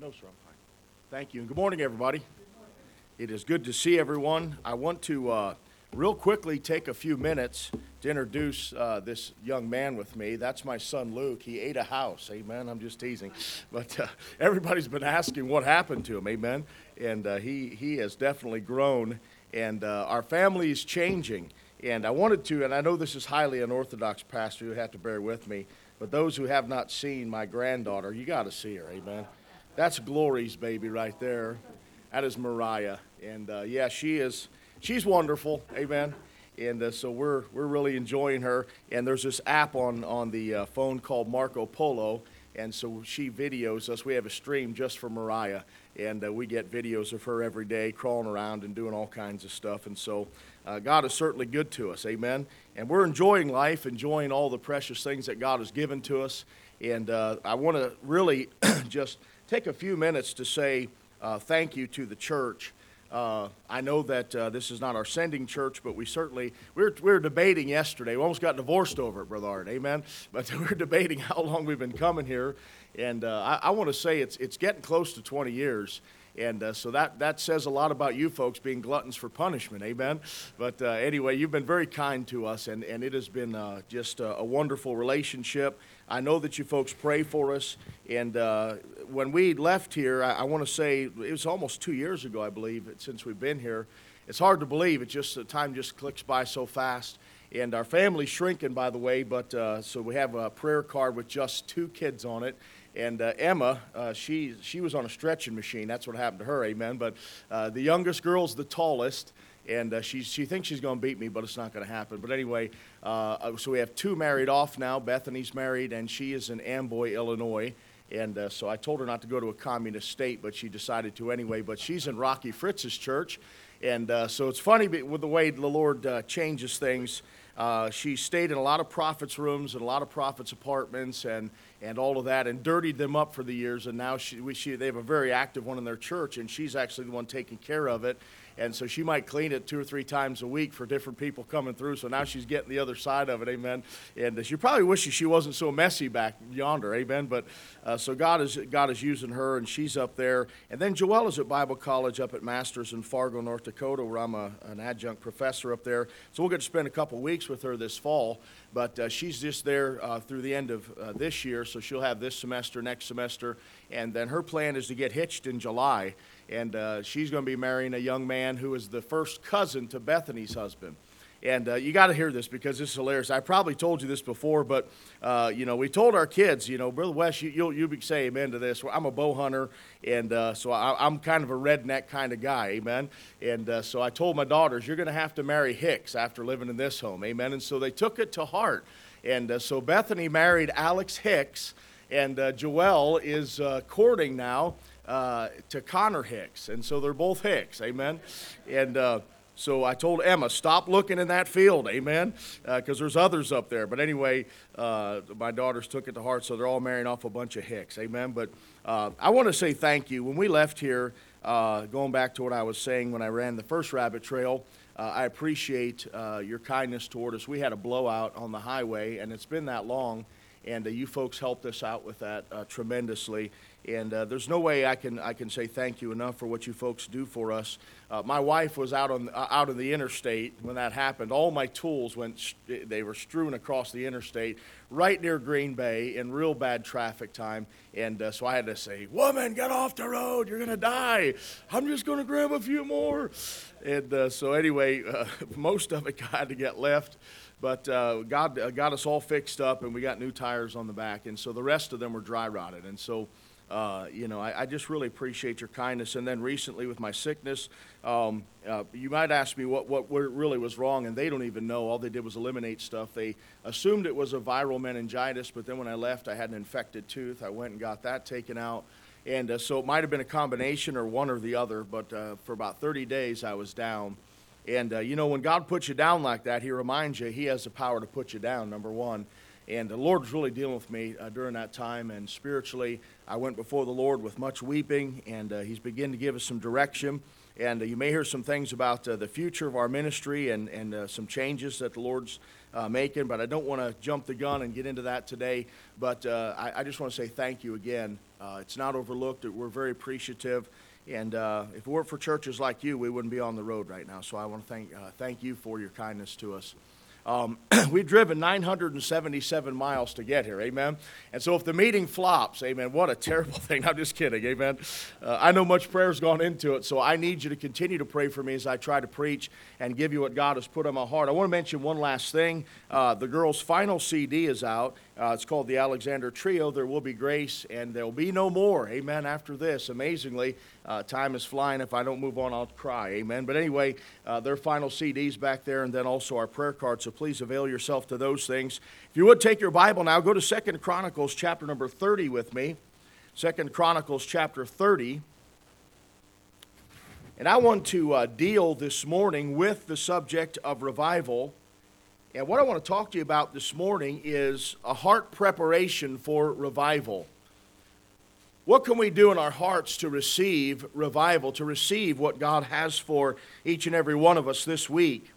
No, sir, I'm fine. Thank you, and good morning, everybody. It is good to see everyone. I want to uh, real quickly take a few minutes to introduce uh, this young man with me. That's my son Luke. He ate a house, amen. I'm just teasing. But uh, everybody's been asking what happened to him, amen. And uh, he, he has definitely grown, and uh, our family is changing. And I wanted to, and I know this is highly unorthodox, Pastor, you have to bear with me, but those who have not seen my granddaughter, you got to see her, amen. That's Glory's baby right there. That is Mariah, and uh, yeah, she is. She's wonderful, amen. And uh, so we're we're really enjoying her. And there's this app on on the uh, phone called Marco Polo, and so she videos us. We have a stream just for Mariah, and uh, we get videos of her every day crawling around and doing all kinds of stuff. And so uh, God is certainly good to us, amen. And we're enjoying life, enjoying all the precious things that God has given to us. And uh, I want to really just take a few minutes to say uh, thank you to the church. Uh, I know that uh, this is not our sending church, but we certainly we were, we were debating yesterday. We almost got divorced over it, Brother Art. Amen. But we were debating how long we've been coming here, and uh, I, I want to say it's it's getting close to 20 years. And uh, so that, that says a lot about you folks being gluttons for punishment, amen? But uh, anyway, you've been very kind to us, and, and it has been uh, just a, a, wonderful relationship. I know that you folks pray for us. And uh, when we left here, I, I want to say it was almost two years ago, I believe, since we've been here. It's hard to believe. It just the time just clicks by so fast. And our family's shrinking, by the way. But uh, so we have a prayer card with just two kids on it. And uh, Emma, uh, she she was on a stretching machine. That's what happened to her. Amen. But uh, the youngest girl's the tallest and uh, she, she thinks she's going to beat me, but it's not going to happen. But anyway, uh, so we have two married off now. Bethany's married, and she is in Amboy, Illinois. And uh, so I told her not to go to a communist state, but she decided to anyway. But she's in Rocky Fritz's church. And uh, so it's funny with the way the Lord uh, changes things. she stayed in a lot of prophets' rooms and a lot of prophets' apartments and, and all of that and dirtied them up for the years. And now she, we, she, they have a very active one in their church, and she's actually the one taking care of it and so she might clean it two or three times a week for different people coming through. So now she's getting the other side of it, amen. And she probably wishes she wasn't so messy back yonder, amen. But uh, so God is God is using her, and she's up there. And then Joelle is at Bible College up at Masters in Fargo, North Dakota, where I'm a, an adjunct professor up there. So we'll get to spend a couple weeks with her this fall. But uh, she's just there uh, through the end of uh, this year, so she'll have this semester, next semester, and then her plan is to get hitched in July and uh, she's going to be marrying a young man who is the first cousin to Bethany's husband. And uh, you got to hear this because this is hilarious. I probably told you this before, but uh, you know, we told our kids, you know, Brother Wes, you, you'll, you'll say amen to this. I'm a bow hunter, and uh, so I, am kind of a redneck kind of guy, amen. And uh, so I told my daughters, you're going to have to marry Hicks after living in this home, amen. And so they took it to heart. And uh, so Bethany married Alex Hicks, and uh, Joelle is courting now uh, to Connor Hicks. And so they're both Hicks, amen? And uh, so I told Emma, stop looking in that field, amen? Because uh, there's others up there. But anyway, uh, my daughters took it to heart, so they're all marrying off a bunch of Hicks, amen? But uh, I want to say thank you. When we left here, going back to what I was saying when I ran the first rabbit trail, uh, I appreciate uh, your kindness toward us. We had a blowout on the highway, and it's been that long, and uh, you folks helped us out with that tremendously. And uh, there's no way I can, I can say thank you enough for what you folks do for us. Uh, my wife was out on, uh, out on the interstate when that happened. All my tools went, they were strewn across the interstate right near Green Bay in real bad traffic time. And uh, so I had to say, Woman, get off the road. You're going to die. I'm just going to grab a few more. And uh, so, anyway, uh, most of it had to get left. But uh, God uh, got us all fixed up, and we got new tires on the back. And so the rest of them were dry rotted. And so uh, you know, I, I, just really appreciate your kindness. And then recently with my sickness, um, uh, you might ask me what, what really was wrong, and they don't even know. All they did was eliminate stuff. They assumed it was a viral meningitis, but then when I left, I had an infected tooth. I went and got that taken out. And uh, so it might have been a combination or one or the other, but uh, for about 30 days, I was down. And, uh, you know, when God puts you down like that, He reminds you He has the power to put you down, number one. And the Lord was really dealing with me uh, during that time. And spiritually, I went before the Lord with much weeping, and uh, He's beginning to give us some direction. And uh, you may hear some things about uh, the future of our ministry and, and uh, some changes that the Lord's uh, making, but I don't want to jump the gun and get into that today. But I, I, just want to say thank you again. It's not overlooked. We're very appreciative. And uh, if it weren't for churches like you, we wouldn't be on the road right now. So I want to thank, uh, thank you for your kindness to us. Um, we've driven 977 miles to get here, amen. And so if the meeting flops, amen, what a terrible thing. I'm just kidding, amen. Uh, I know much prayer's gone into it, so I need you to continue to pray for me as I try to preach and give you what God has put on my heart. I want to mention one last thing. Uh, the girls' final CD is out. Uh, it's called the Alexander Trio. There will be grace, and there will be no more, amen, after this. Amazingly, uh, time is flying. If I don't move on, I'll cry. Amen. But anyway, uh, their final CDs back there, and then also our prayer card. So please avail yourself to those things. If you would take your Bible now, go to Second Chronicles chapter number 30 with me. Second Chronicles chapter 30. And I want to uh, deal this morning with the subject of revival. And what I want to talk to you about this morning is a heart preparation for revival. What can we do in our hearts to receive revival, to receive what God has for each and every one of us this week?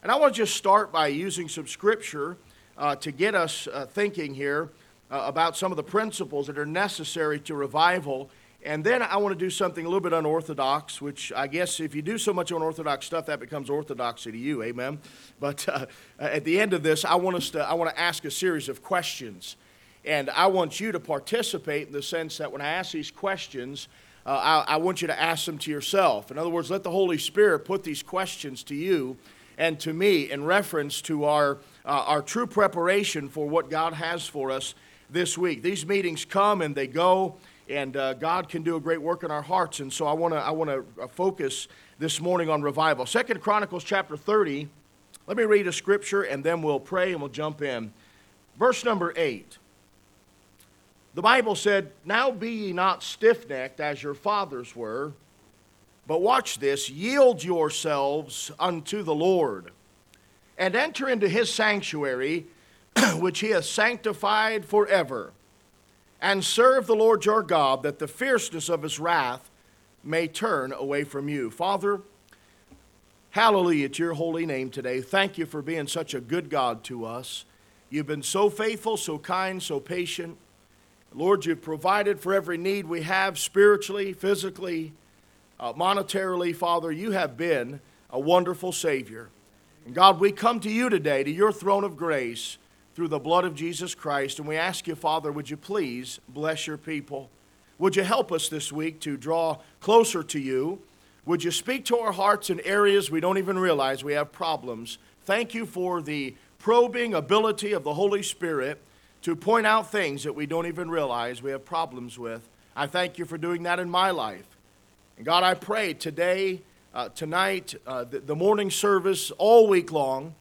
And I want to just start by using some scripture uh, to get us uh, thinking here uh, about some of the principles that are necessary to revival. And then I want to do something a little bit unorthodox, which I guess if you do so much unorthodox stuff, that becomes orthodoxy to you, amen. But uh, at the end of this, I want us to I want to ask a series of questions and I want you to participate in the sense that when I ask these questions, uh, I, I, want you to ask them to yourself. In other words, let the Holy Spirit put these questions to you and to me in reference to our, uh, our true preparation for what God has for us this week. These meetings come and they go, and uh, God can do a great work in our hearts. And so I want to I wanna uh, focus this morning on revival. Second Chronicles chapter 30. Let me read a scripture and then we'll pray and we'll jump in. Verse number 8. The Bible said, Now be ye not stiff necked as your fathers were, but watch this, yield yourselves unto the Lord, and enter into his sanctuary, which he has sanctified forever, and serve the Lord your God, that the fierceness of his wrath may turn away from you. Father, hallelujah to your holy name today. Thank you for being such a good God to us. You've been so faithful, so kind, so patient. Lord, you've provided for every need we have spiritually, physically, uh, monetarily. Father, you have been a wonderful Savior. And God, we come to you today, to your throne of grace, through the blood of Jesus Christ. And we ask you, Father, would you please bless your people? Would you help us this week to draw closer to you? Would you speak to our hearts in areas we don't even realize we have problems? Thank you for the probing ability of the Holy Spirit to point out things that we don't even realize we have problems with. I thank you for doing that in my life. And God, I pray today, uh, tonight, uh, the, the morning service, all week long,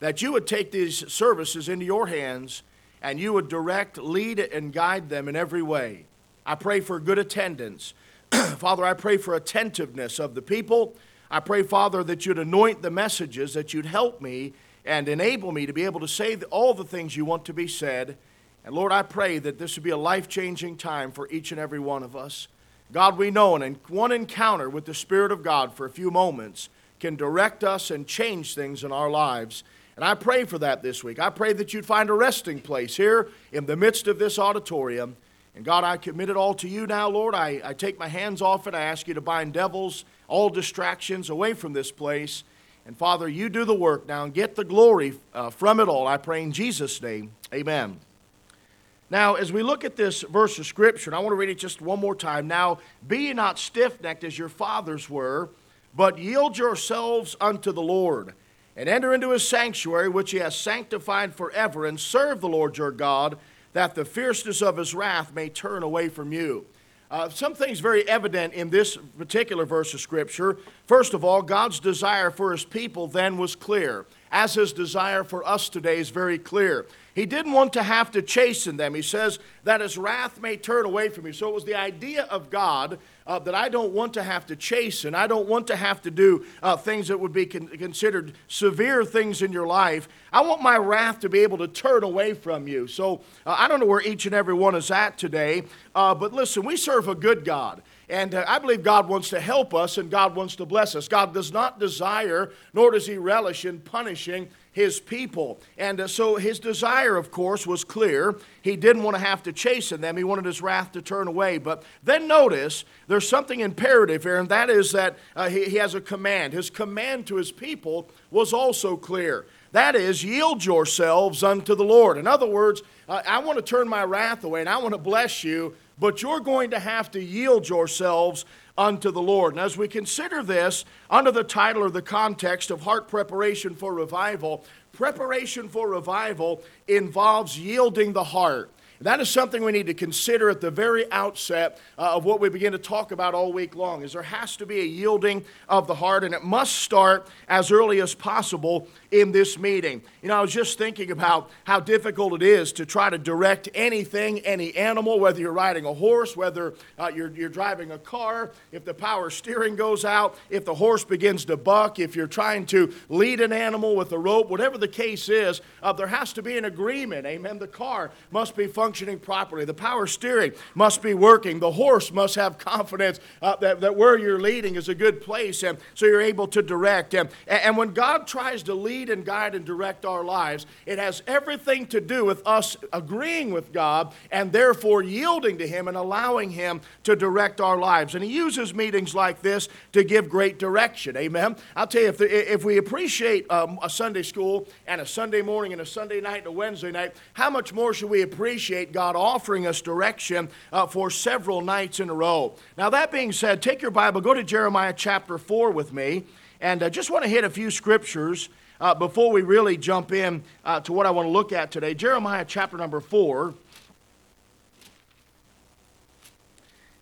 that you would take these services into your hands and you would direct, lead, and guide them in every way. I pray for good attendance. Father, I pray for attentiveness of the people. I pray, Father, that you'd anoint the messages, that you'd help me and enable me to be able to say all the things you want to be said. And Lord, I pray that this would be a life changing time for each and every one of us. God, we know, and one encounter with the Spirit of God for a few moments can direct us and change things in our lives. And I pray for that this week. I pray that you'd find a resting place here in the midst of this auditorium. And God, I commit it all to you now, Lord. I, I take my hands off it. I ask you to bind devils, all distractions away from this place. And Father, you do the work now and get the glory uh, from it all. I pray in Jesus' name. Amen. Now, as we look at this verse of Scripture, and I want to read it just one more time. Now, be ye not stiff necked as your fathers were, but yield yourselves unto the Lord, and enter into his sanctuary, which he has sanctified forever, and serve the Lord your God, that the fierceness of his wrath may turn away from you. Uh, some things very evident in this particular verse of Scripture. First of all, God's desire for his people then was clear, as his desire for us today is very clear. He didn't want to have to chasten them. He says that his wrath may turn away from you. So it was the idea of God uh, that I don't want to have to chasten. I don't want to have to do uh, things that would be con- considered severe things in your life. I want my wrath to be able to turn away from you. So uh, I don't know where each and every one is at today, uh, but listen, we serve a good God. And uh, I believe God wants to help us and God wants to bless us. God does not desire, nor does He relish in punishing his people. And uh, so his desire, of course, was clear. He didn't want to have to chasten them, he wanted his wrath to turn away. But then notice there's something imperative here, and that is that uh, he, he has a command. His command to his people was also clear. That is, yield yourselves unto the Lord. In other words, uh, I want to turn my wrath away and I want to bless you, but you're going to have to yield yourselves unto the Lord. And as we consider this under the title or the context of heart preparation for revival, preparation for revival involves yielding the heart. That is something we need to consider at the very outset uh, of what we begin to talk about all week long is there has to be a yielding of the heart and it must start as early as possible in this meeting. You know, I was just thinking about how difficult it is to try to direct anything, any animal, whether you're riding a horse, whether uh, you're, you're driving a car, if the power steering goes out, if the horse begins to buck, if you're trying to lead an animal with a rope, whatever the case is, uh, there has to be an agreement. Amen. The car must be functioning properly, the power steering must be working, the horse must have confidence uh, that, that where you're leading is a good place, and so you're able to direct. And, and when God tries to lead, lead and guide and direct our lives. It has everything to do with us agreeing with God and therefore yielding to Him and allowing Him to direct our lives. And He uses meetings like this to give great direction. Amen. I'll tell you, if, the, if we appreciate um, a Sunday school and a Sunday morning and a Sunday night and a Wednesday night, how much more should we appreciate God offering us direction uh, for several nights in a row? Now, that being said, take your Bible, go to Jeremiah chapter 4 with me. And I uh, just want to hit a few scriptures uh, before we really jump in uh, to what I want to look at today, Jeremiah chapter number 4.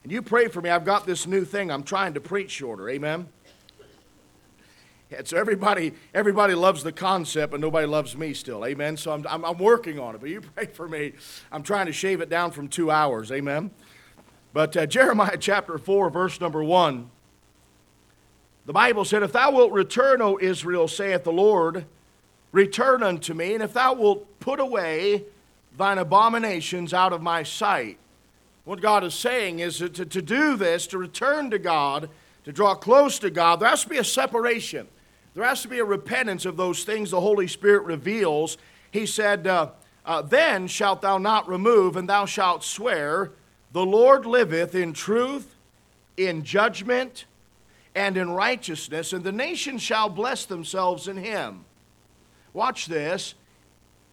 And you pray for me. I've got this new thing. I'm trying to preach shorter. Amen. So everybody, everybody loves the concept, but nobody loves me still. Amen. So I'm, I'm, I'm working on it. But you pray for me. I'm trying to shave it down from two hours. Amen. But uh, Jeremiah chapter 4, verse number 1. The Bible said, If thou wilt return, O Israel, saith the Lord, return unto me, and if thou wilt put away thine abominations out of my sight. What God is saying is that to, to do this, to return to God, to draw close to God, there has to be a separation. There has to be a repentance of those things the Holy Spirit reveals. He said, uh, uh, Then shalt thou not remove, and thou shalt swear, The Lord liveth in truth, in judgment, and in righteousness, and the nations shall bless themselves in him. Watch this.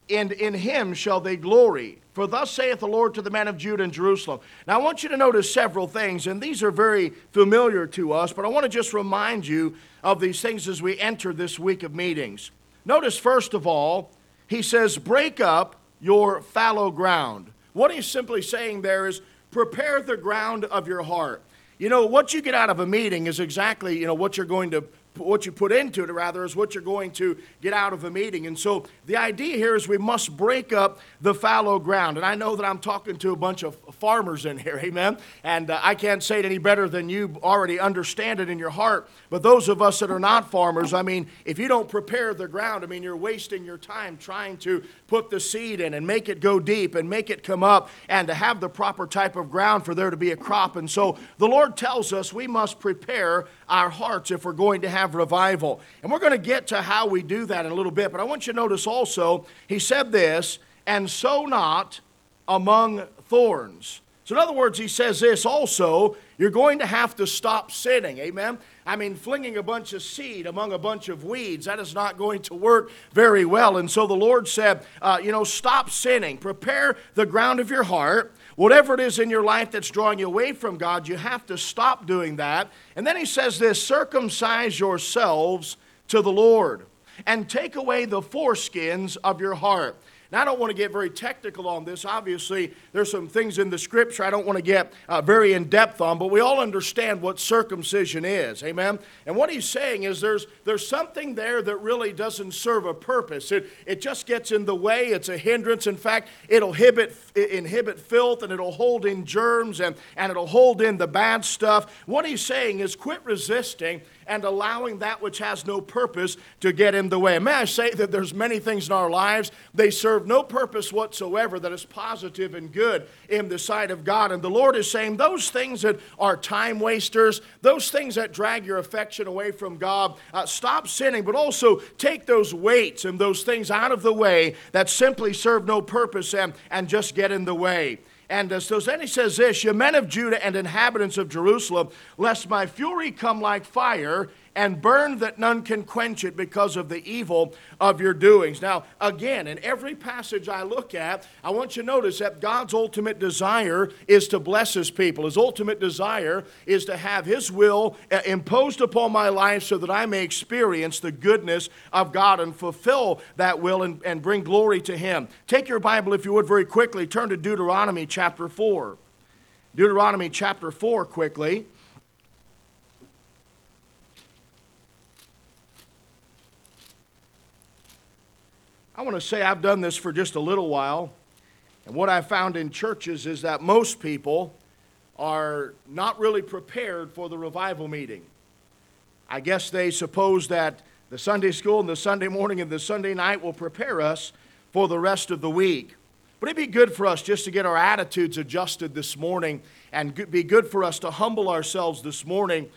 And in him shall they glory. For thus saith the Lord to the men of Judah and Jerusalem. Now, I want you to notice several things, and these are very familiar to us, but I want to just remind you of these things as we enter this week of meetings. Notice, first of all, he says, Break up your fallow ground. What he's simply saying there is, Prepare the ground of your heart. You know, what you get out of a meeting is exactly, you know, what you're going to what you put into it, rather, is what you're going to get out of a meeting. And so the idea here is we must break up the fallow ground. And I know that I'm talking to a bunch of farmers in here, amen? And uh, I can't say it any better than you already understand it in your heart. But those of us that are not farmers, I mean, if you don't prepare the ground, I mean, you're wasting your time trying to put the seed in and make it go deep and make it come up and to have the proper type of ground for there to be a crop. And so the Lord tells us we must prepare our hearts if we're going to have revival. And we're going to get to how we do that in a little bit. But I want you to notice also, he said this, and sow not among thorns. So, in other words, he says this also you're going to have to stop sinning. Amen? I mean, flinging a bunch of seed among a bunch of weeds, that is not going to work very well. And so the Lord said, uh, you know, stop sinning. Prepare the ground of your heart. Whatever it is in your life that's drawing you away from God, you have to stop doing that. And then he says this circumcise yourselves to the Lord and take away the foreskins of your heart. Now, I don't want to get very technical on this. Obviously, there's some things in the scripture I don't want to get uh, very in depth on, but we all understand what circumcision is. Amen? And what he's saying is there's, there's something there that really doesn't serve a purpose. It, it just gets in the way, it's a hindrance. In fact, it'll inhibit, inhibit filth and it'll hold in germs and, and it'll hold in the bad stuff. What he's saying is quit resisting and allowing that which has no purpose to get in the way. May I say that there's many things in our lives, they serve no purpose whatsoever that is positive and good in the sight of God. And the Lord is saying those things that are time wasters, those things that drag your affection away from God, uh, stop sinning, but also take those weights and those things out of the way that simply serve no purpose and, and just get in the way. And uh, so then he says this, You men of Judah and inhabitants of Jerusalem, lest my fury come like fire and burn that none can quench it because of the evil of your doings. Now, again, in every passage I look at, I want you to notice that God's ultimate desire is to bless His people. His ultimate desire is to have His will uh, imposed upon my life so that I may experience the goodness of God and fulfill that will and, and bring glory to Him. Take your Bible, if you would, very quickly. Turn to Deuteronomy chapter 4. Deuteronomy chapter 4, quickly. I want to say I've done this for just a little while, and what I've found in churches is that most people are not really prepared for the revival meeting. I guess they suppose that the Sunday school and the Sunday morning and the Sunday night will prepare us for the rest of the week. But it'd be good for us just to get our attitudes adjusted this morning and be good for us to humble ourselves this morning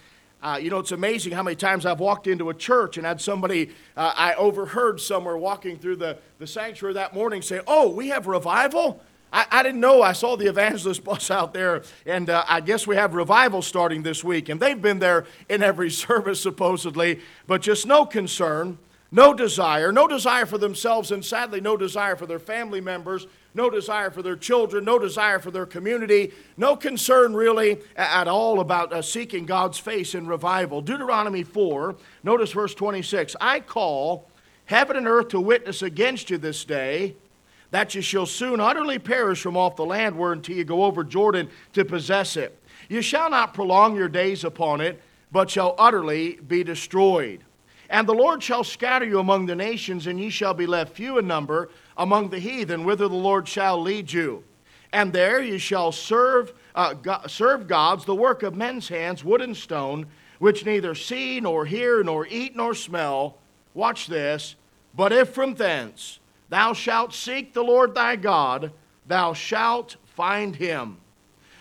uh, you know, it's amazing how many times I've walked into a church and had somebody uh, I overheard somewhere walking through the, the sanctuary that morning say, Oh, we have revival? I, I didn't know. I saw the evangelist bus out there, and uh, I guess we have revival starting this week. And they've been there in every service, supposedly, but just no concern, no desire, no desire for themselves, and sadly, no desire for their family members no desire for their children, no desire for their community, no concern really at all about uh, seeking God's face in revival. Deuteronomy 4, notice verse 26 I call heaven and earth to witness against you this day that you shall soon utterly perish from off the land where until you go over Jordan to possess it. You shall not prolong your days upon it, but shall utterly be destroyed. And the Lord shall scatter you among the nations, and ye shall be left few in number among the heathen, whither the Lord shall lead you. And there you shall serve, uh, God, serve gods, the work of men's hands, wood and stone, which neither see, nor hear, nor eat, nor smell. Watch this. But if from thence thou shalt seek the Lord thy God, thou shalt find him.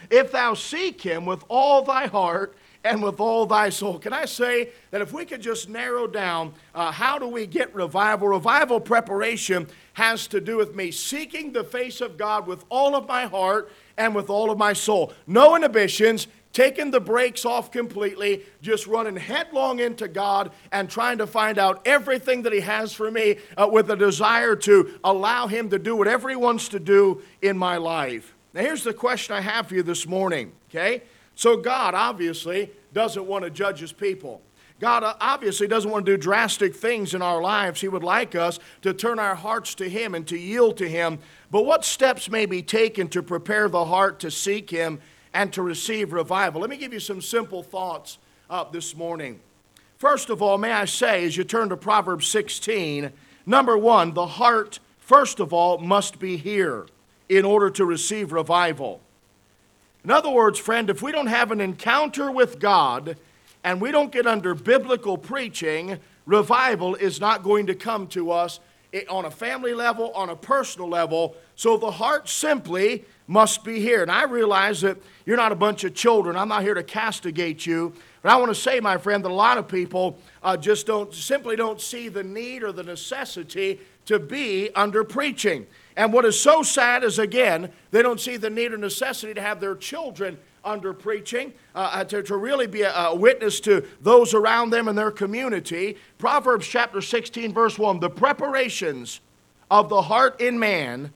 If thou seek him with all thy heart and with all thy soul. Can I say that if we could just narrow down uh, how do we get revival? Revival preparation has to do with me seeking the face of God with all of my heart and with all of my soul. No inhibitions, taking the brakes off completely, just running headlong into God and trying to find out everything that He has for me uh, with a desire to allow Him to do whatever He wants to do in my life. Now, here's the question I have for you this morning, okay? So, God obviously doesn't want to judge his people. God obviously doesn't want to do drastic things in our lives. He would like us to turn our hearts to Him and to yield to Him. But what steps may be taken to prepare the heart to seek Him and to receive revival? Let me give you some simple thoughts uh, this morning. First of all, may I say, as you turn to Proverbs 16, number one, the heart, first of all, must be here in order to receive revival. In other words, friend, if we don't have an encounter with God and we don't get under biblical preaching, revival is not going to come to us on a family level, on a personal level. So the heart simply must be here. And I realize that you're not a bunch of children. I'm not here to castigate you. But I want to say, my friend, that a lot of people uh, just don't simply don't see the need or the necessity to be under preaching. And what is so sad is, again, they don't see the need or necessity to have their children under preaching, uh, uh, to, to really be a, a, witness to those around them and their community. Proverbs chapter 16, verse 1 The preparations of the heart in man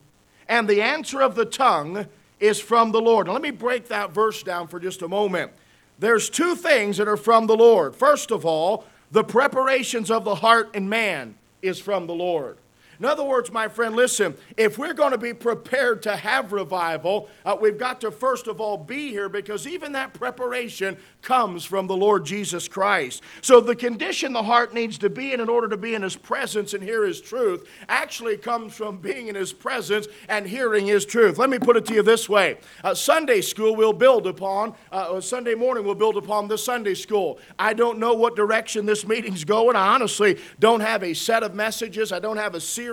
and the answer of the tongue is from the Lord. Now, let me break that verse down for just a moment. There's two things that are from the Lord. First of all, the preparations of the heart in man is from the Lord. In other words, my friend, listen, if we're going to be prepared to have revival, uh, we've got to first of all be here because even that preparation comes from the Lord Jesus Christ. So the condition the heart needs to be in in order to be in His presence and hear His truth actually comes from being in His presence and hearing His truth. Let me put it to you this way uh, Sunday school will build upon, uh, Sunday morning will build upon the Sunday school. I don't know what direction this meeting's going. I honestly don't have a set of messages, I don't have a series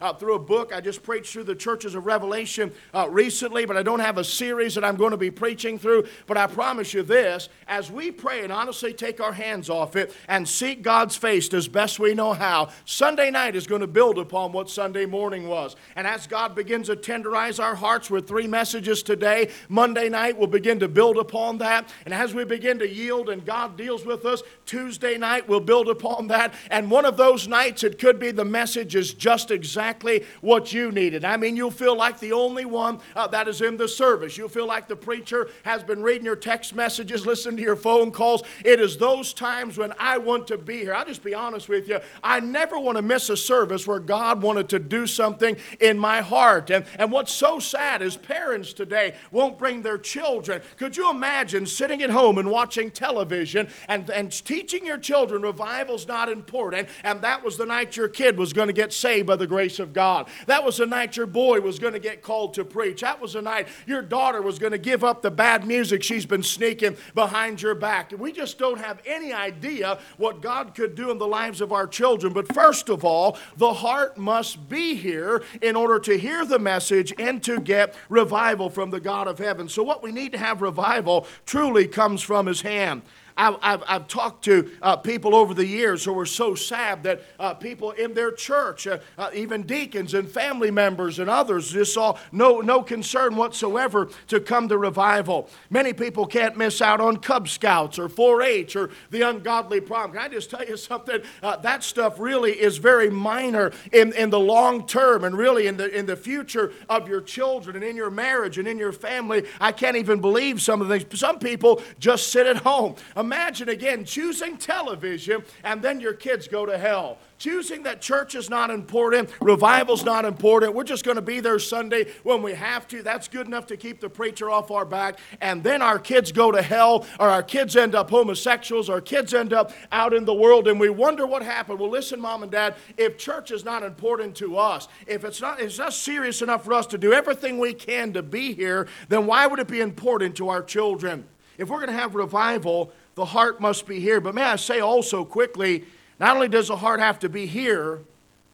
uh, through a book. I just preached through the churches of Revelation uh, recently, but I don't have a series that I'm going to be preaching through. But I promise you this as we pray and honestly take our hands off it and seek God's face as best we know how, Sunday night is going to build upon what Sunday morning was. And as God begins to tenderize our hearts with three messages today, Monday night will begin to build upon that. And as we begin to yield and God deals with us, Tuesday night we'll build upon that. And one of those nights, it could be the message is just exactly what you needed. I mean, you'll feel like the only one uh, that is in the service. You'll feel like the preacher has been reading your text messages, listening to your phone calls. It is those times when I want to be here. I'll just be honest with you. I never want to miss a service where God wanted to do something in my heart. And, and what's so sad is parents today won't bring their children. Could you imagine sitting at home and watching television and, and teaching your children revival's not important, and that was the night your kid was going to get saved by the grace of God? That was the night your boy was going to get called to preach. That was the night your daughter was going to give up the bad music she's been sneaking behind your back. We just don't have any idea what God could do in the lives of our children. But first of all, the heart must be here in order to hear the message and to get revival from the God of heaven. So, what we need to have revival truly comes from His hand. I've, I've, I've talked to uh, people over the years who were so sad that uh, people in their church, uh, uh, even deacons and family members and others, just saw no, no concern whatsoever to come to revival. Many people can't miss out on Cub Scouts or 4 H or the ungodly prom. Can I just tell you something? Uh, that stuff really is very minor in, in the long term and really in the, in the future of your children and in your marriage and in your family. I can't even believe some of things. Some people just sit at home. Imagine again choosing television and then your kids go to hell. Choosing that church is not important, revival's not important. We're just going to be there Sunday when we have to. That's good enough to keep the preacher off our back. And then our kids go to hell, or our kids end up homosexuals, or our kids end up out in the world, and we wonder what happened. Well, listen, mom and dad, if church is not important to us, if it's not, it's not serious enough for us to do everything we can to be here, then why would it be important to our children? If we're going to have revival, the heart must be here. But may I say also quickly, not only does the heart have to be here,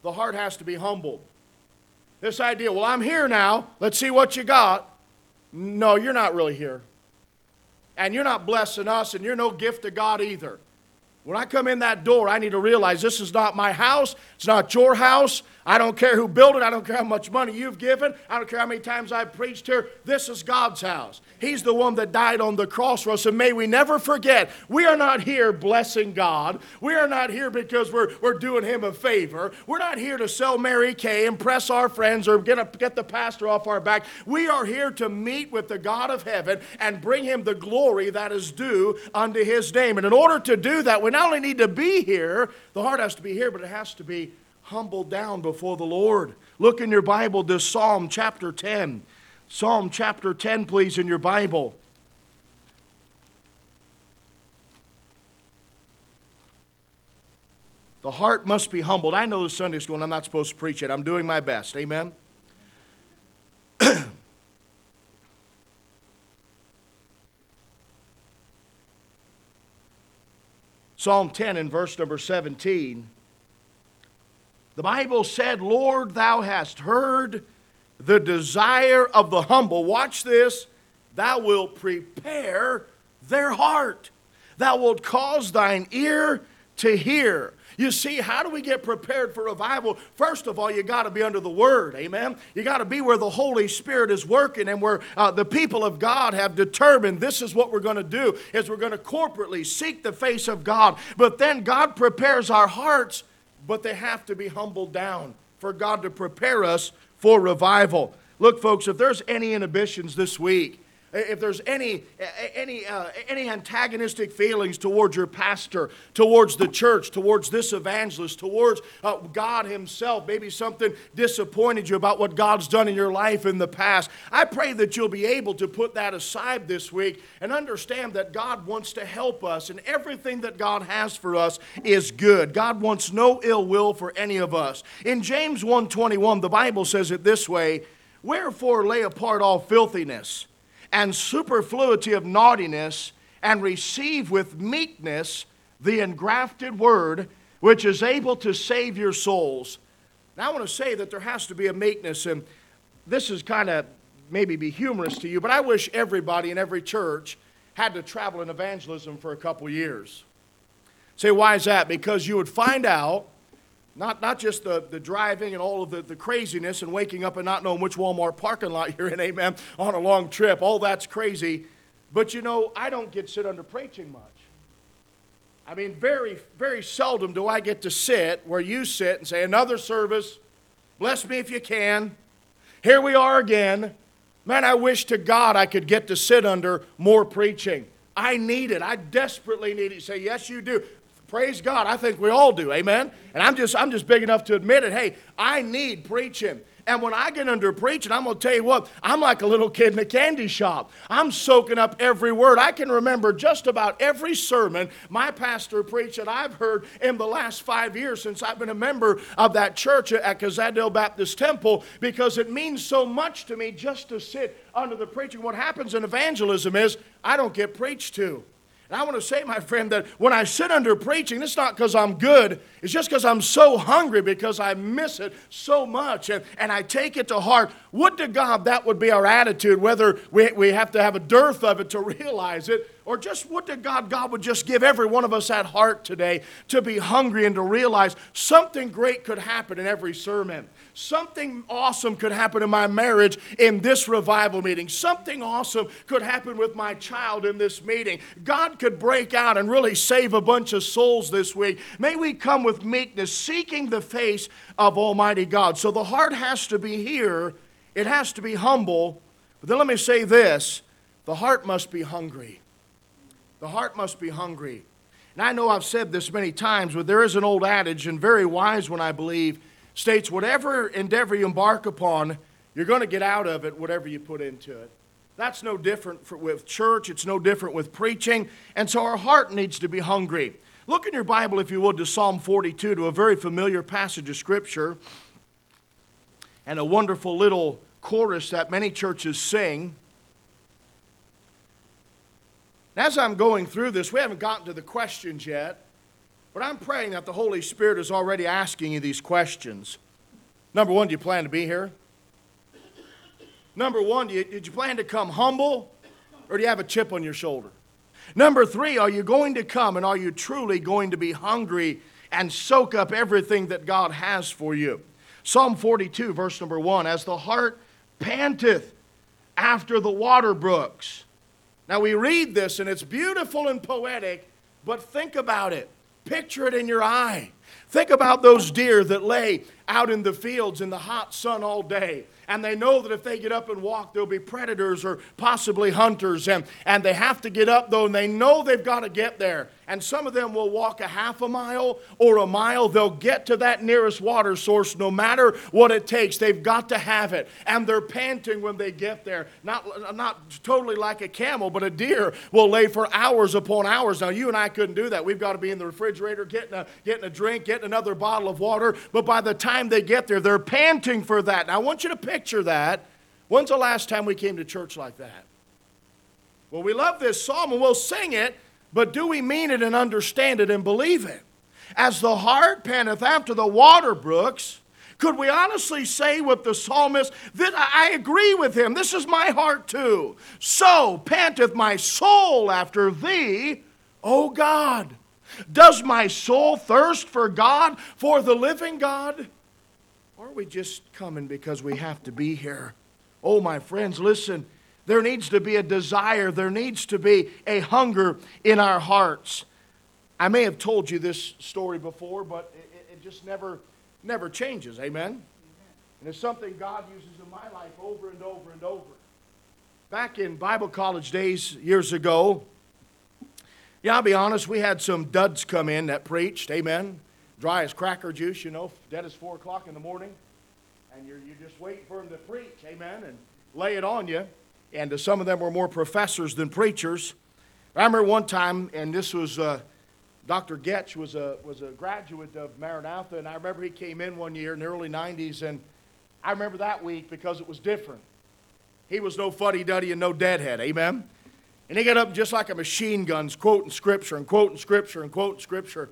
the heart has to be humbled. This idea, well, I'm here now, let's see what you got. No, you're not really here. And you're not blessing us, and you're no gift to God either. When I come in that door, I need to realize this is not my house. It's not your house. I don't care who built it. I don't care how much money you've given. I don't care how many times I've preached here. This is God's house. He's the one that died on the cross for us. And may we never forget, we are not here blessing God. We are not here because we're, we're doing Him a favor. We're not here to sell Mary Kay, impress our friends, or get, a, get the pastor off our back. We are here to meet with the God of heaven and bring Him the glory that is due unto His name. And in order to do that, we not only need to be here, the heart has to be here, but it has to be humbled down before the Lord. Look in your Bible to Psalm chapter 10. Psalm chapter 10, please, in your Bible. The heart must be humbled. I know the Sunday school, and I'm not supposed to preach it. I'm doing my best. Amen. Psalm 10 and verse number 17. The Bible said, Lord, thou hast heard the desire of the humble. Watch this. Thou wilt prepare their heart. Thou wilt cause thine ear to hear. You see, how do we get prepared for revival? First of all, you got to be under the Word, amen? You got to be where the Holy Spirit is working and where uh, the people of God have determined this is what we're going to do, is we're going to corporately seek the face of God. But then God prepares our hearts but they have to be humbled down for God to prepare us for revival. Look, folks, if there's any inhibitions this week if there's any, any, uh, any antagonistic feelings towards your pastor, towards the church, towards this evangelist, towards uh, God Himself, maybe something disappointed you about what God's done in your life in the past, I pray that you'll be able to put that aside this week and understand that God wants to help us, and everything that God has for us is good. God wants no ill will for any of us. In James 1:21, the Bible says it this way: Wherefore lay apart all filthiness and superfluity of naughtiness, and receive with meekness the engrafted word, which is able to save your souls. Now, I want to say that there has to be a meekness, and this is kind of maybe be humorous to you, but I wish everybody in every church had to travel in evangelism for a couple years. Say, why is that? Because you would find out not, not just the, the driving and all of the, the craziness and waking up and not knowing which Walmart parking lot you're in, amen, on a long trip. All that's crazy. But you know, I don't get sit under preaching much. I mean, very, very seldom do I get to sit where you sit and say, another service, bless me if you can. Here we are again. Man, I wish to God I could get to sit under more preaching. I need it. I desperately need it. say, yes, you do. Praise God. I think we all do. Amen. And I'm just I'm just big enough to admit it. Hey, I need preaching. And when I get under preaching, I'm going to tell you what, I'm like a little kid in a candy shop. I'm soaking up every word. I can remember just about every sermon my pastor preached that I've heard in the last five years since I've been a member of that church at Kazadale Baptist Temple because it means so much to me just to sit under the preaching. What happens in evangelism is I don't get preached to. And I want to say, my friend, that when I sit under preaching, it's not because I'm good. It's just because I'm so hungry because I miss it so much and, and I take it to heart. Would to God that would be our attitude, whether we, we have to have a dearth of it to realize it, or just would to God God would just give every one of us that heart today to be hungry and to realize something great could happen in every sermon. Something awesome could happen in my marriage in this revival meeting. Something awesome could happen with my child in this meeting. God could break out and really save a bunch of souls this week. May we come with meekness, seeking the face of Almighty God. So the heart has to be here, it has to be humble. But then let me say this the heart must be hungry. The heart must be hungry. And I know I've said this many times, but there is an old adage, and very wise one, I believe states whatever endeavor you embark upon, you're going to get out of it whatever you put into it. That's no different for, with church, it's no different with preaching, and so our heart needs to be hungry. Look in your Bible, if you would, to Psalm 42, to a very familiar passage of Scripture, and a wonderful little chorus that many churches sing. as I'm going through this, we haven't gotten to the questions yet. But I'm praying that the Holy Spirit is already asking you these questions. Number one, do you plan to be here? Number one, you, did you plan to come humble or do you have a chip on your shoulder? Number three, are you going to come and are you truly going to be hungry and soak up everything that God has for you? Psalm 42, verse number one As the hart panteth after the water brooks. Now we read this and it's beautiful and poetic, but think about it. Picture it in your eye. Think about those deer that lay out in the fields in the hot sun all day and they know that if they get up and walk, there'll be predators or possibly hunters. And, and they have to get up, though, and they know they've got to get there. And some of them will walk a half a mile or a mile. They'll get to that nearest water source no matter what it takes. They've got to have it. And they're panting when they get there. Not, not totally like a camel, but a deer will lay for hours upon hours. Now, you and I couldn't do that. We've got to be in the refrigerator getting a, getting a drink, getting another bottle of water. But by the time they get there, they're panting for that. Now, I want you to pick picture that. When's the last time we came to church like that? Well, we love this psalm and we'll sing it, but do we mean it and understand it and believe it? As the hart panteth after the water brooks, could we honestly say with the psalmist that I agree with him? This is my heart too. So panteth my soul after thee, O God. Does my soul thirst for God, for the living God? Or are we just coming because we have to be here? Oh, my friends, listen. There needs to be a desire, there needs to be a hunger in our hearts. I may have told you this story before, but it, it just never, never changes. Amen? Amen? And it's something God uses in my life over and over and over. back in Bible college days years ago, yeah, I'll be honest, we had some duds come in that preached, amen. Dry as cracker juice, you know, dead as 4 o'clock in the morning. And you're, you're just waiting for them to preach, amen, and lay it on you. And uh, some of them were more professors than preachers. I remember one time, and this was uh, Dr. Getch was a, was a graduate of Maranatha, and I remember he came in one year in the early 90s, and I remember that week because it was different. He was no fuddy duddy and no deadhead, amen? And he got up just like a machine gun's quoting scripture and quoting scripture and quoting scripture.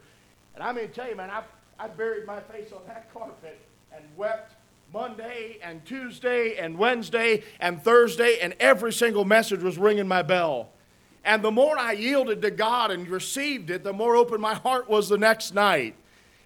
And I mean, tell you, man, I, I buried my face on that carpet and wept Monday and Tuesday and Wednesday and Thursday, and every single message was ringing my bell. And the more I yielded to God and received it, the more open my heart was the next night.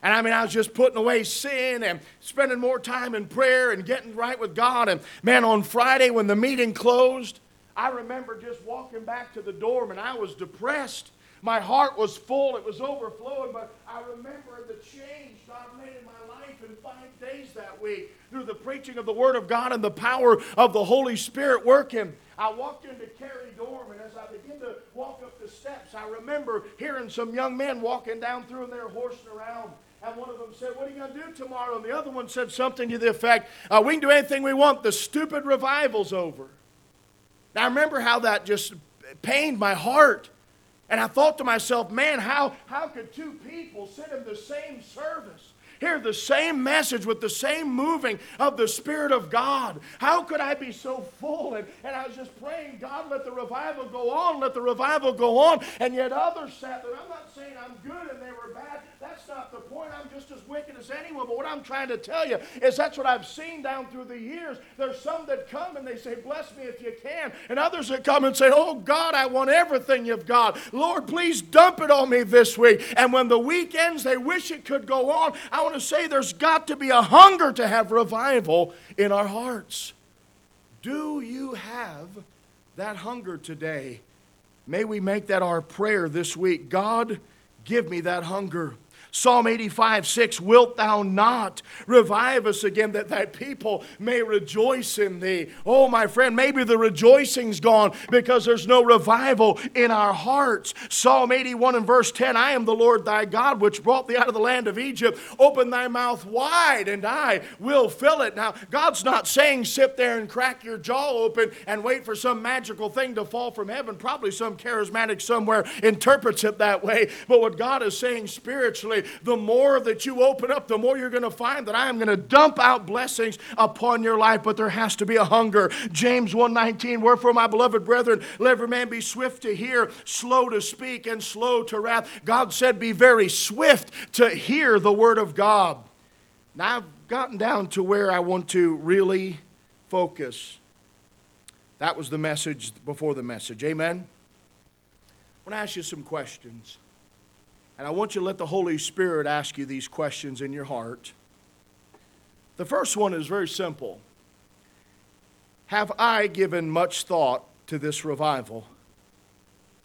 And I mean, I was just putting away sin and spending more time in prayer and getting right with God. And man, on Friday when the meeting closed, I remember just walking back to the dorm and I was depressed. My heart was full, it was overflowing, but I remember the change God made in my life in five days that week through the preaching of the Word of God and the power of the Holy Spirit working. I walked into Carey Dorm, and as I began to walk up the steps, I remember hearing some young men walking down through and they were horsing around. And one of them said, What are you going to do tomorrow? And the other one said something to the effect, uh, We can do anything we want. The stupid revival's over. Now, I remember how that just pained my heart. And I thought to myself, man, how, how could two people sit in the same service hear the same message with the same moving of the Spirit of God. How could I be so full? And, and I was just praying, God, let the revival go on, let the revival go on. And yet others sat there. I'm not saying I'm good and they were bad. That's not the point. Just as wicked as anyone. But what I'm trying to tell you is that's what I've seen down through the years. There's some that come and they say, Bless me if you can. And others that come and say, Oh, God, I want everything you've got. Lord, please dump it on me this week. And when the week ends, they wish it could go on. I want to say there's got to be a hunger to have revival in our hearts. Do you have that hunger today? May we make that our prayer this week. God, give me that hunger. Psalm 85, 6, Wilt thou not revive us again that thy people may rejoice in thee? Oh, my friend, maybe the rejoicing's gone because there's no revival in our hearts. Psalm 81 and verse 10, I am the Lord thy God, which brought thee out of the land of Egypt. Open thy mouth wide, and I will fill it. Now, God's not saying sit there and crack your jaw open and wait for some magical thing to fall from heaven. Probably some charismatic somewhere interprets it that way. But what God is saying spiritually, the more that you open up, the more you're going to find that I am going to dump out blessings upon your life, but there has to be a hunger. James 1:19, wherefore my beloved brethren, let every man be swift to hear, slow to speak, and slow to wrath. God said, be very swift to hear the word of God. Now I've gotten down to where I want to really focus. That was the message before the message. Amen. I want to ask you some questions. And I want you to let the Holy Spirit ask you these questions in your heart. The first one is very simple Have I given much thought to this revival?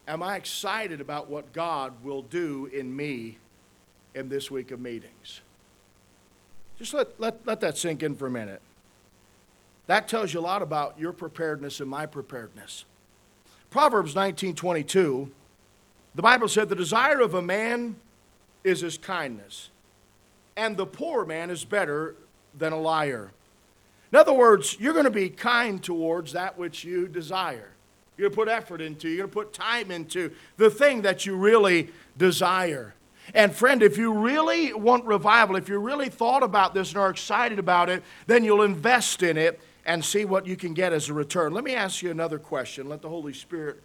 Am I excited about what God will do in me in this week of meetings? Just let, let, let that sink in for a minute. That tells you a lot about your preparedness and my preparedness. Proverbs 19 22 the Bible said, The desire of a man is his kindness, and the poor man is better than a liar. In other words, you're going to be kind towards that which you desire. You're going to put effort into, you're going to put time into the thing that you really desire. And friend, if you really want revival, if you really thought about this and are excited about it, then you'll invest in it and see what you can get as a return. Let me ask you another question. Let the Holy Spirit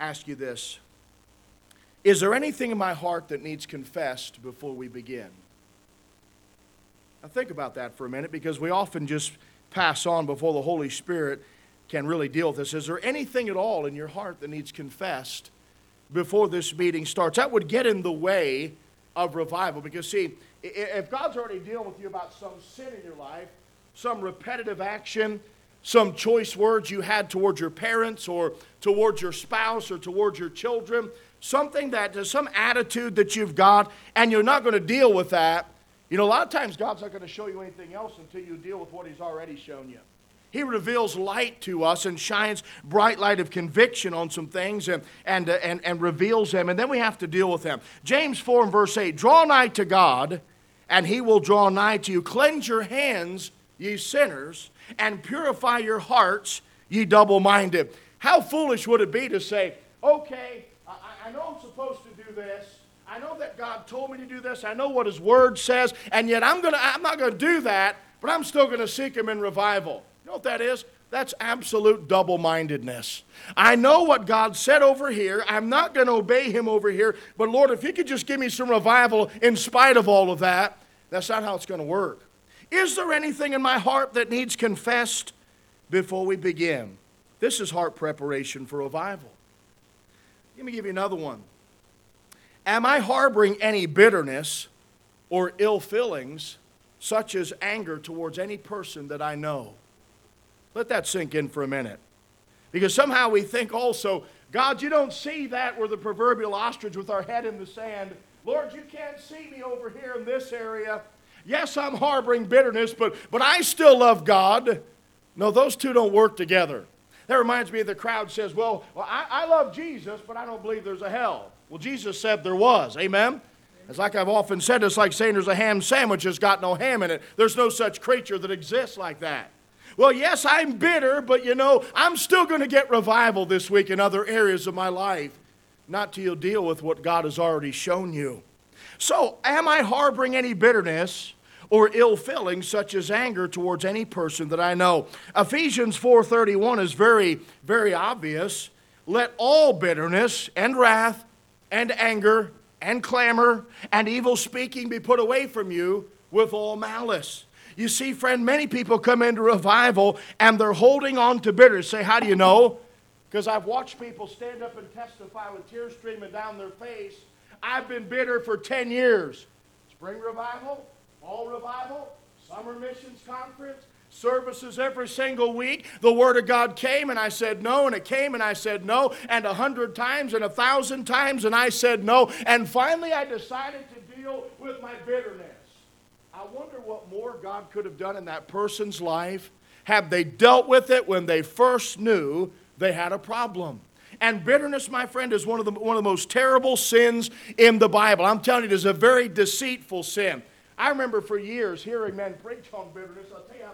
ask you this. Is there anything in my heart that needs confessed before we begin? Now, think about that for a minute because we often just pass on before the Holy Spirit can really deal with this. Is there anything at all in your heart that needs confessed before this meeting starts? That would get in the way of revival because, see, if God's already dealing with you about some sin in your life, some repetitive action, some choice words you had towards your parents or towards your spouse or towards your children, something that, there's some attitude that you've got, and you're not going to deal with that, you know, a lot of times God's not going to show you anything else until you deal with what He's already shown you. He reveals light to us and shines bright light of conviction on some things and, and, uh, and, and reveals them, and then we have to deal with them. James 4 and verse 8 Draw nigh to God, and he will draw nigh to you. Cleanse your hands, ye sinners, and purify your hearts, ye double minded. How foolish would it be to say, Okay, I, I know I'm supposed to do this. I know that God told me to do this. I know what His Word says, and yet I'm, gonna, I'm not going to do that, but I'm still going to seek Him in revival. You know what that is? That's absolute double mindedness. I know what God said over here. I'm not going to obey Him over here, but Lord, if you could just give me some revival in spite of all of that, that's not how it's going to work. Is there anything in my heart that needs confessed before we begin? This is heart preparation for revival. Let me give you another one. Am I harboring any bitterness or ill feelings, such as anger towards any person that I know? Let that sink in for a minute. Because somehow we think also, God, you don't see that we're the proverbial ostrich with our head in the sand. Lord, you can't see me over here in this area. Yes, I'm harboring bitterness, but, but I still love God. No, those two don't work together. That reminds me of the crowd says, Well, well I, I love Jesus, but I don't believe there's a hell. Well, Jesus said there was. Amen? It's like I've often said, it's like saying there's a ham sandwich that's got no ham in it. There's no such creature that exists like that. Well, yes, I'm bitter, but you know, I'm still going to get revival this week in other areas of my life. Not till you deal with what God has already shown you. So, am I harboring any bitterness? or ill feelings such as anger towards any person that I know. Ephesians 4:31 is very very obvious. Let all bitterness and wrath and anger and clamor and evil speaking be put away from you with all malice. You see, friend, many people come into revival and they're holding on to bitterness. Say, how do you know? Because I've watched people stand up and testify with tears streaming down their face. I've been bitter for 10 years. Spring revival, fall revival, summer missions conference, services every single week. The Word of God came and I said no, and it came and I said no, and a hundred times and a thousand times and I said no. And finally I decided to deal with my bitterness. I wonder what more God could have done in that person's life had they dealt with it when they first knew they had a problem. And bitterness, my friend, is one of the, one of the most terrible sins in the Bible. I'm telling you, it is a very deceitful sin. I remember for years hearing men preach on bitterness. I'll tell you how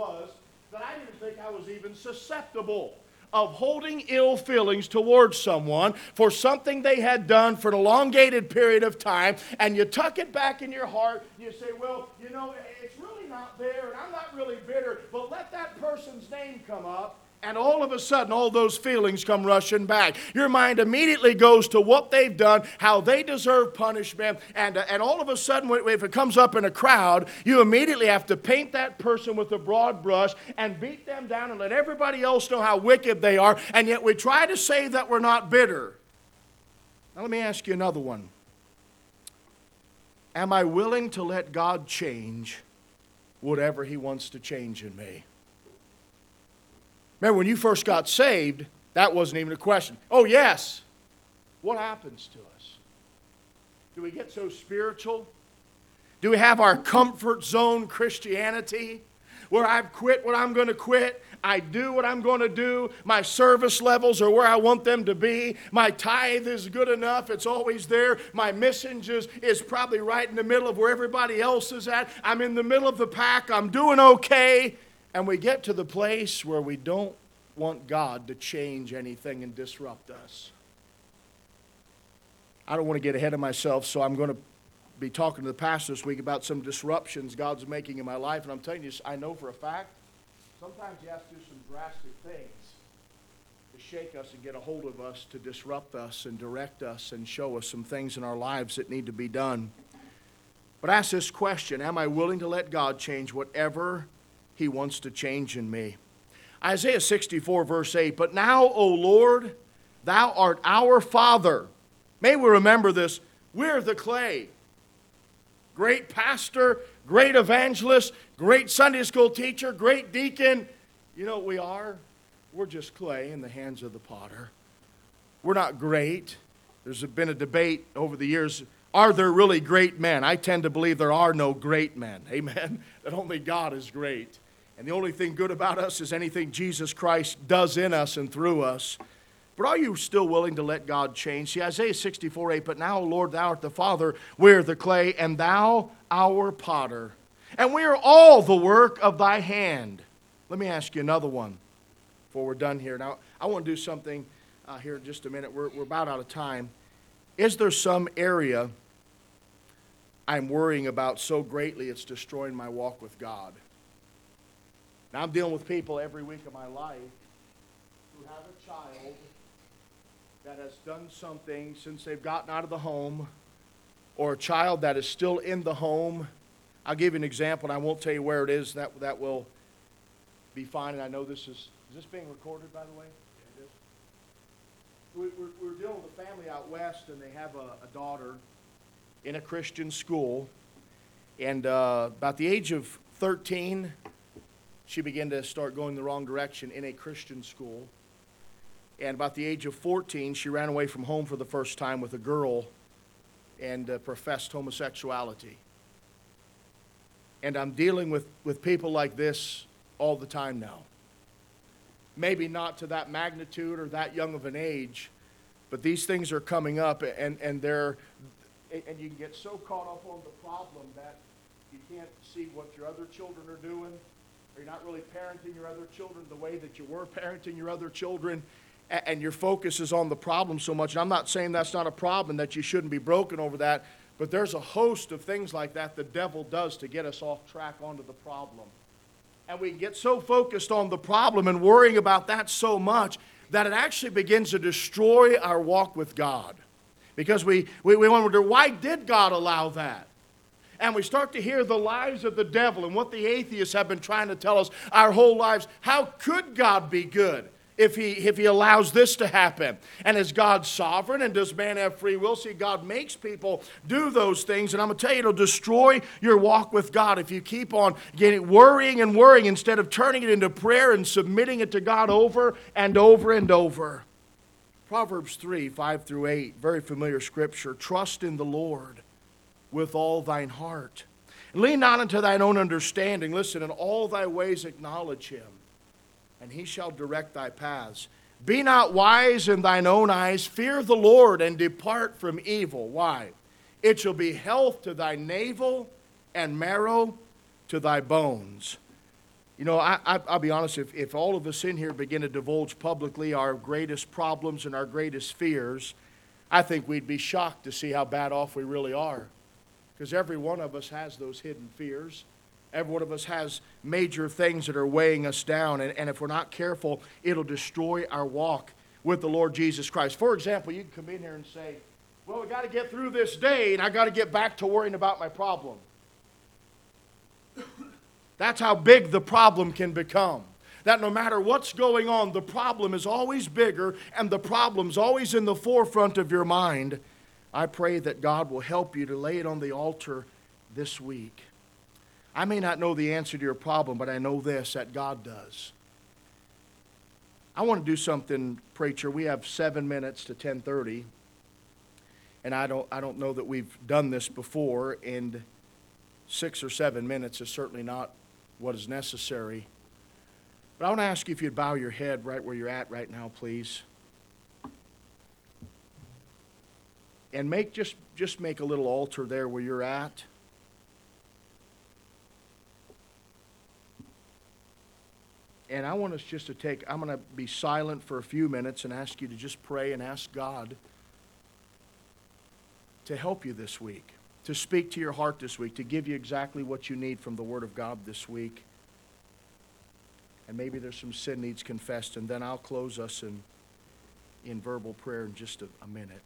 was that I didn't think I was even susceptible of holding ill feelings towards someone for something they had done for an elongated period of time, and you tuck it back in your heart. You say, Well, you know, it's really not there, and I'm not really bitter, but let that person's name come up, and all of a sudden, all those feelings come rushing back. Your mind immediately goes to what they've done, how they deserve punishment, and, uh, and all of a sudden, if it comes up in a crowd, you immediately have to paint that person with a broad brush and beat them down and let everybody else know how wicked they are, and yet we try to say that we're not bitter. Now, let me ask you another one. Am I willing to let God change whatever He wants to change in me? Remember, when you first got saved, that wasn't even a question. Oh, yes. What happens to us? Do we get so spiritual? Do we have our comfort zone Christianity where I've quit what I'm going to quit? I do what I'm going to do. My service levels are where I want them to be. My tithe is good enough. It's always there. My mission is, is probably right in the middle of where everybody else is at. I'm in the middle of the pack. I'm doing okay. And we get to the place where we don't want God to change anything and disrupt us. I don't want to get ahead of myself, so I'm going to be talking to the pastor this week about some disruptions God's making in my life. And I'm telling you, I know for a fact, sometimes He has to do some drastic things to shake us and get a hold of us, to disrupt us and direct us and show us some things in our lives that need to be done. But ask this question Am I willing to let God change whatever he wants to change in me. Isaiah 64, verse 8 But now, O Lord, thou art our Father. May we remember this. We're the clay. Great pastor, great evangelist, great Sunday school teacher, great deacon. You know what we are? We're just clay in the hands of the potter. We're not great. There's been a debate over the years are there really great men? I tend to believe there are no great men. Amen. That only God is great. And the only thing good about us is anything Jesus Christ does in us and through us. But are you still willing to let God change? See, Isaiah 64 8, but now, Lord, thou art the Father, we are the clay, and thou our potter. And we are all the work of thy hand. Let me ask you another one before we're done here. Now, I want to do something uh, here in just a minute. We're, we're about out of time. Is there some area I'm worrying about so greatly it's destroying my walk with God? Now, I'm dealing with people every week of my life who have a child that has done something since they've gotten out of the home, or a child that is still in the home. I'll give you an example, and I won't tell you where it is. That, that will be fine. And I know this is, is this being recorded, by the way? Yeah, it is. We, we're, we're dealing with a family out west, and they have a, a daughter in a Christian school. And uh, about the age of 13, she began to start going the wrong direction in a Christian school. And about the age of 14, she ran away from home for the first time with a girl and uh, professed homosexuality. And I'm dealing with, with people like this all the time now. Maybe not to that magnitude or that young of an age, but these things are coming up and, and they're, and you can get so caught up on the problem that you can't see what your other children are doing, you're not really parenting your other children the way that you were parenting your other children and your focus is on the problem so much. And I'm not saying that's not a problem, that you shouldn't be broken over that, but there's a host of things like that the devil does to get us off track onto the problem. And we get so focused on the problem and worrying about that so much that it actually begins to destroy our walk with God. Because we, we, we wonder, why did God allow that? And we start to hear the lies of the devil and what the atheists have been trying to tell us our whole lives. How could God be good? if he, if he allows this to happen. And is God sovereign and does man have free will? See, God makes people do those things. And I'm going to tell you, it'll destroy your walk with God if you keep on getting worrying and worrying instead of turning it into prayer and submitting it to God over and over and over. Proverbs 3 5 through 8, very familiar scripture. Trust in the Lord with all thine heart. Lean not unto thine own understanding. Listen, in all thy ways acknowledge him and he shall direct thy paths. Be not wise in thine own eyes. Fear the Lord and depart from evil. Why? It shall be health to thy navel and marrow to thy bones. You know, I, will be honest, if, if all of us in here begin to divulge publicly our greatest problems and our greatest fears, I think we'd be shocked to see how bad off we really are. Because every one of us has those hidden fears. Every one of us has major things that are weighing us down, and, and if we're not careful, it'll destroy our walk with the Lord Jesus Christ. For example, you can come in here and say, Well, we got to get through this day, and I got to get back to worrying about my problem. That's how big the problem can become. That no matter what's going on, the problem is always bigger and the problem's always in the forefront of your mind. I pray that God will help you to lay it on the altar this week. I may not know the answer to your problem, but I know this that God does. I want to do something, preacher. We have seven minutes to 10:30, and I don't I don't know that we've done this before. And six or seven minutes is certainly not what is necessary. But I want to ask you if you'd bow your head right where you're at right now, please. And make just just make a little altar there where you're at. And I want us just to take, I'm going to be silent for a few minutes and ask you to just pray and ask God to help you this week, to speak to your heart this week, to give you exactly what you need from the Word of God this week. And maybe there's some sin needs confessed, and then I'll close us in, in verbal prayer in just a, a minute.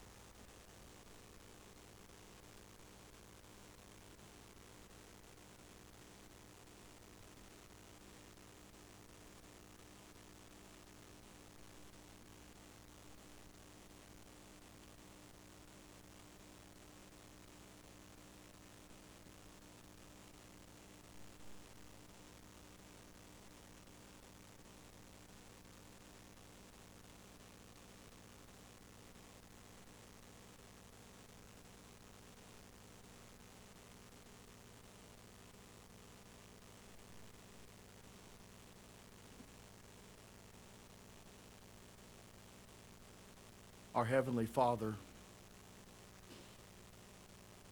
Our Heavenly Father,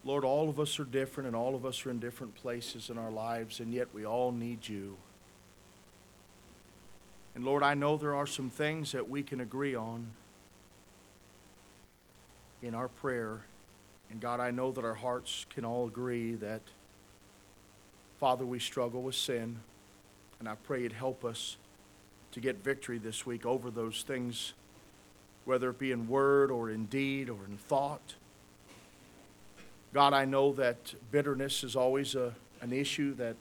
Lord, all of us are different and all of us are in different places in our lives, and yet we all need you. And Lord, I know there are some things that we can agree on in our prayer. And God, I know that our hearts can all agree that, Father, we struggle with sin. And I pray you'd help us to get victory this week over those things, whether it be in word or in deed or in thought. God, I know that bitterness is always a, an issue that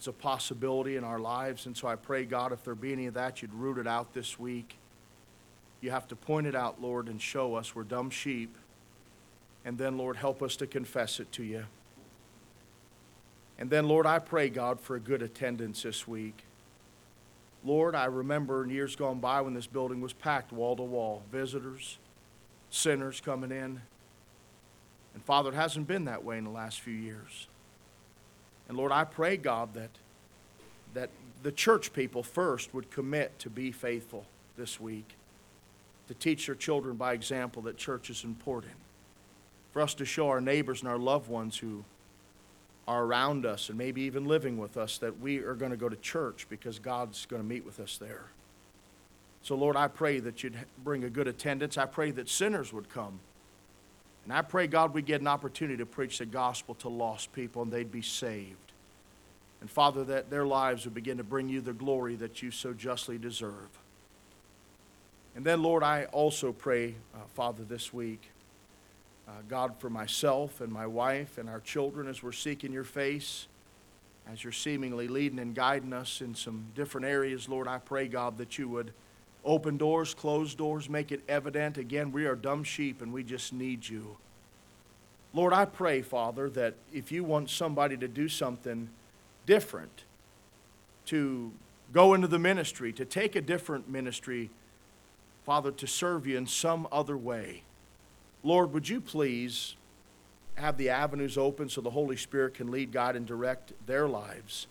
is a possibility in our lives. And so I pray, God, if there be any of that, you'd root it out this week. You have to point it out, Lord, and show us we're dumb sheep. And then, Lord, help us to confess it to you. And then, Lord, I pray, God, for a good attendance this week. Lord, I remember in years gone by when this building was packed wall to wall, visitors, sinners coming in. And Father, it hasn't been that way in the last few years. And Lord, I pray, God, that, that the church people first would commit to be faithful this week, to teach their children by example that church is important, for us to show our neighbors and our loved ones who are around us and maybe even living with us that we are going to go to church because God's going to meet with us there. So, Lord, I pray that you'd bring a good attendance. I pray that sinners would come. And I pray, God, we get an opportunity to preach the gospel to lost people and they'd be saved. And, Father, that their lives would begin to bring you the glory that you so justly deserve. And then, Lord, I also pray, uh, Father, this week uh, God, for myself and my wife and our children as we're seeking your face, as you're seemingly leading and guiding us in some different areas, Lord, I pray, God, that you would open doors, close doors, make it evident. Again, we are dumb sheep and we just need you. Lord, I pray, Father, that if you want somebody to do something different, to go into the ministry, to take a different ministry, Father, to serve you in some other way, Lord, would you please have the avenues open so the Holy Spirit can lead, guide, and direct their lives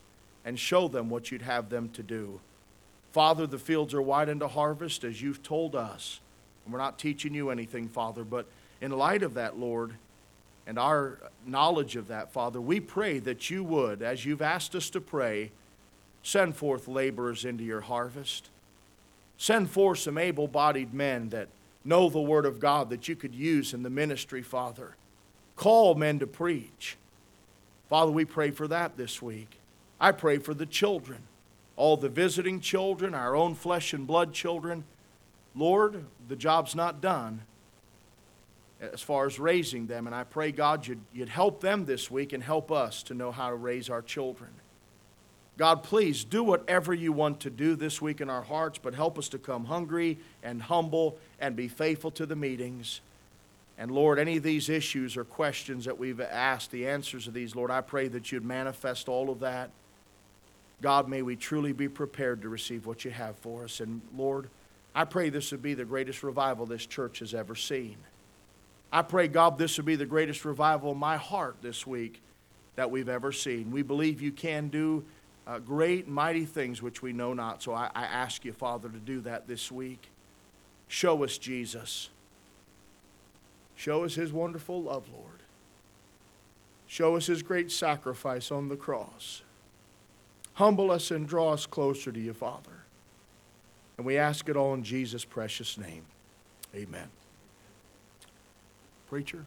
and show them what you'd have them to do? Father, the fields are wide into harvest as you've told us. And we're not teaching you anything, Father, but in light of that, Lord, and our knowledge of that, Father, we pray that you would, as you've asked us to pray, send forth laborers into your harvest. Send forth some able bodied men that know the Word of God that you could use in the ministry, Father. Call men to preach. Father, we pray for that this week. I pray for the children, all the visiting children, our own flesh and blood children. Lord, the job's not done as far as raising them, and I pray, God, you'd, you'd help them this week and help us to know how to raise our children. God, please do whatever you want to do this week in our hearts, but help us to come hungry and humble and be faithful to the meetings. And Lord, any of these issues or questions that we've asked, the answers of these, Lord, I pray that you'd manifest all of that. God, may we truly be prepared to receive what you have for us. And Lord, I pray this would be the greatest revival this church has ever seen. I pray, God, this would be the greatest revival in my heart this week that we've ever seen. We believe you can do uh, great mighty things which we know not. So I, I ask you, Father, to do that this week. Show us Jesus. Show us his wonderful love, Lord. Show us his great sacrifice on the cross. Humble us and draw us closer to you, Father. And we ask it all in Jesus' precious name. Amen. Preacher?